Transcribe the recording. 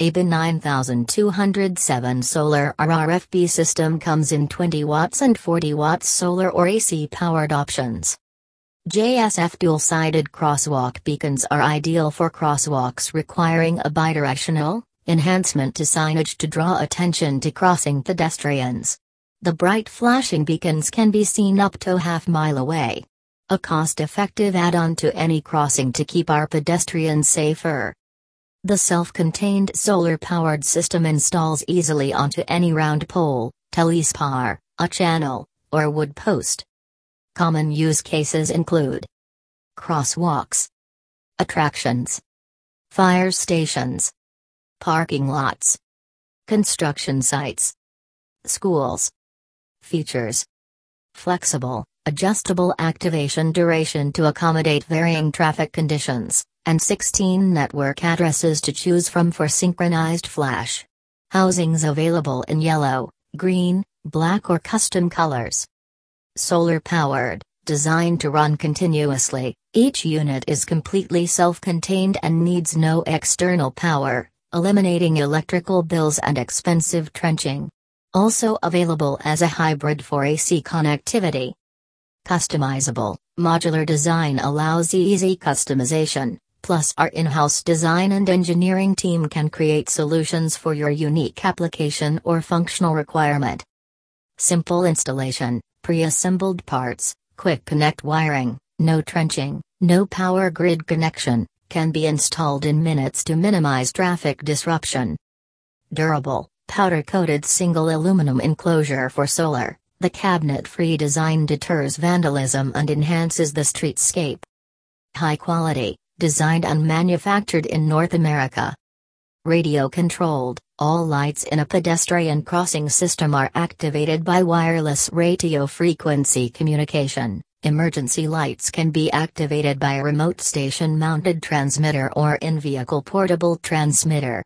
ABIN 9207 solar RRFB system comes in 20 watts and 40 watts solar or AC powered options. JSF dual-sided crosswalk beacons are ideal for crosswalks requiring a bidirectional enhancement to signage to draw attention to crossing pedestrians. The bright flashing beacons can be seen up to half mile away. A cost-effective add-on to any crossing to keep our pedestrians safer. The self-contained solar-powered system installs easily onto any round pole, telespar, a channel, or wood post. Common use cases include crosswalks, attractions, fire stations, parking lots, construction sites, schools. Features Flexible, adjustable activation duration to accommodate varying traffic conditions and 16 network addresses to choose from for synchronized flash. Housings available in yellow, green, black or custom colors. Solar powered, designed to run continuously, each unit is completely self-contained and needs no external power, eliminating electrical bills and expensive trenching. Also available as a hybrid for AC connectivity. Customizable, modular design allows easy customization, Plus, our in house design and engineering team can create solutions for your unique application or functional requirement. Simple installation, pre assembled parts, quick connect wiring, no trenching, no power grid connection, can be installed in minutes to minimize traffic disruption. Durable, powder coated single aluminum enclosure for solar. The cabinet free design deters vandalism and enhances the streetscape. High quality, designed and manufactured in North America. Radio controlled, all lights in a pedestrian crossing system are activated by wireless radio frequency communication. Emergency lights can be activated by a remote station mounted transmitter or in vehicle portable transmitter.